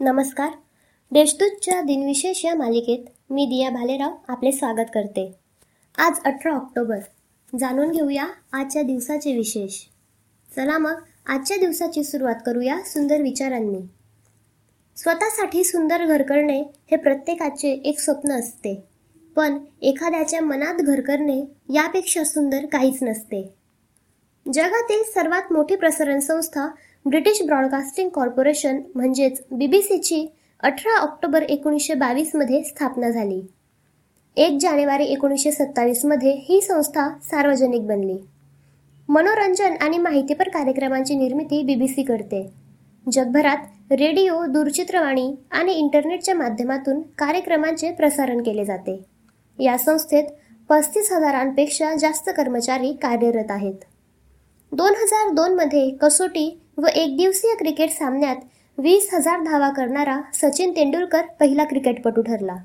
नमस्कार. देशदूतच्या दिनविशेष या मालिकेत मी दिया भालेराव आपले स्वागत करते. आज अठरा ऑक्टोबर. जाणून घेऊया आजच्या दिवसाचे विशेष. चला मग आजच्या दिवसाची सुरुवात करूया सुंदर विचारांनी. स्वतःसाठी सुंदर घर करणे हे प्रत्येकाचे एक स्वप्न असते. पण एखाद्याच्या मनात घर करणे यापेक्षा सुंदर काहीच नसते. जगातील सर्वात मोठी प्रसारण संस्था ब्रिटिश ब्रॉडकास्टिंग कॉर्पोरेशन म्हणजेच बी बी सीची अठरा ऑक्टोबर एकोणीसशे बावीसमध्ये स्थापना झाली. एक जानेवारी एकोणीसशे सत्तावीसमध्ये ही संस्था सार्वजनिक बनली. मनोरंजन आणि माहितीपर कार्यक्रमांची निर्मिती बी बी सी करते. जगभरात रेडिओ दूरचित्रवाणी आणि इंटरनेटच्या माध्यमातून कार्यक्रमांचे प्रसारण केले जाते. या संस्थेत पस्तीस हजारांपेक्षा जास्त कर्मचारी कार्यरत आहेत. दोन हजार दोनमध्ये कसोटी व एकदिवसीय क्रिकेट सामन्यात वीस हजार धावा करणारा सचिन तेंडुलकर पहिला क्रिकेटपटू ठरला.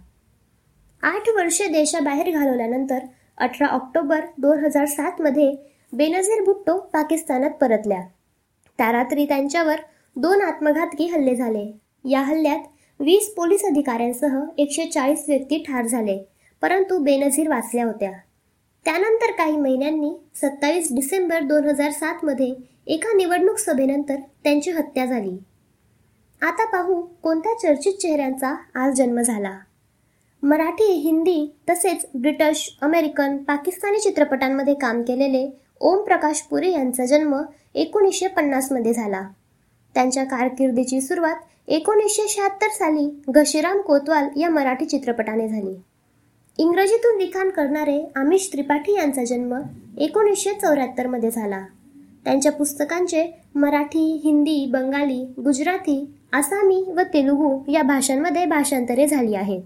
आठ वर्षे देशाबाहेर घालवल्यानंतर अठरा ऑक्टोबर दोन हजार सातमध्ये बेनझीर भुट्टो पाकिस्तानात परतल्या. त्या रात्री त्यांच्यावर दोन आत्मघातकी हल्ले झाले. या हल्ल्यात वीस पोलीस अधिकाऱ्यांसह एकशे चाळीस व्यक्ती ठार झाले परंतु बेनझीर वाचल्या होत्या. त्यानंतर काही महिन्यांनी सत्तावीस डिसेंबर दोन हजार सातमध्ये एका निवडणूक सभेनंतर त्यांची हत्या झाली. आता पाहू कोणत्या चर्चित चेहऱ्यांचा आज जन्म झाला. मराठी हिंदी तसेच ब्रिटिश अमेरिकन पाकिस्तानी चित्रपटांमध्ये काम केलेले ओम प्रकाश पुरे यांचा जन्म एकोणीसशे पन्नासमध्ये झाला. त्यांच्या कारकिर्दीची सुरुवात एकोणीसशे शहात्तर साली घशीराम कोतवाल या मराठी चित्रपटाने झाली. इंग्रजीतून लिखाण करणारे आमिष त्रिपाठी यांचा जन्म एकोणीसशे चौऱ्याहत्तरमध्ये झाला. त्यांच्या पुस्तकांचे मराठी हिंदी बंगाली गुजराती आसामी व तेलुगू या भाषांमध्ये भाषांतरे झाली आहेत.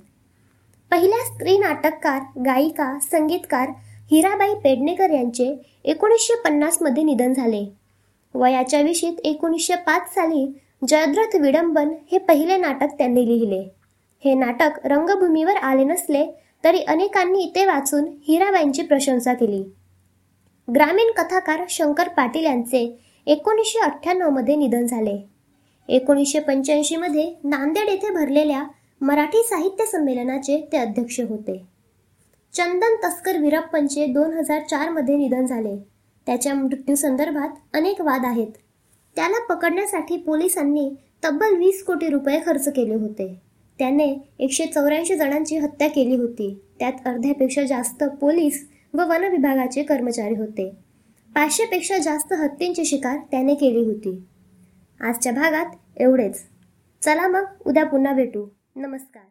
पहिल्या स्त्री नाटककार गायिका संगीतकार हिराबाई पेडणेकर यांचे एकोणीसशे पन्नासमध्ये निधन झाले. वयाच्या विशीत एकोणीसशे पाच साली जयद्रथ विडंबन हे पहिले नाटक त्यांनी लिहिले. हे नाटक रंगभूमीवर आले नसले तरी अनेकांनी ते वाचून हिराबाईंची प्रशंसा केली. ग्रामीण कथाकार शंकर पाटील यांचे एकोणीसशे अठ्ठ्याण्णवमध्ये निधन झाले. एकोणीसशे पंच्याऐंशीमध्ये नांदेड येथे भरलेल्या मराठी साहित्य संमेलनाचे ते अध्यक्ष होते. चंदन तस्कर वीरप्पनचे दोन हजार चारमध्ये निधन झाले. त्याच्या मृत्यूसंदर्भात अनेक वाद आहेत. त्याला पकडण्यासाठी पोलिसांनी तब्बल वीस कोटी रुपये खर्च केले होते. त्याने एकशे चौऱ्याऐंशी जणांची हत्या केली होती. त्यात अर्ध्यापेक्षा जास्त पोलीस व वन विभागाचे कर्मचारी होते. पाचशेपेक्षा जास्त हत्तींची शिकार त्याने केली होती. आजच्या भागात एवढेच. चला मग उद्या पुन्हा भेटू. नमस्कार.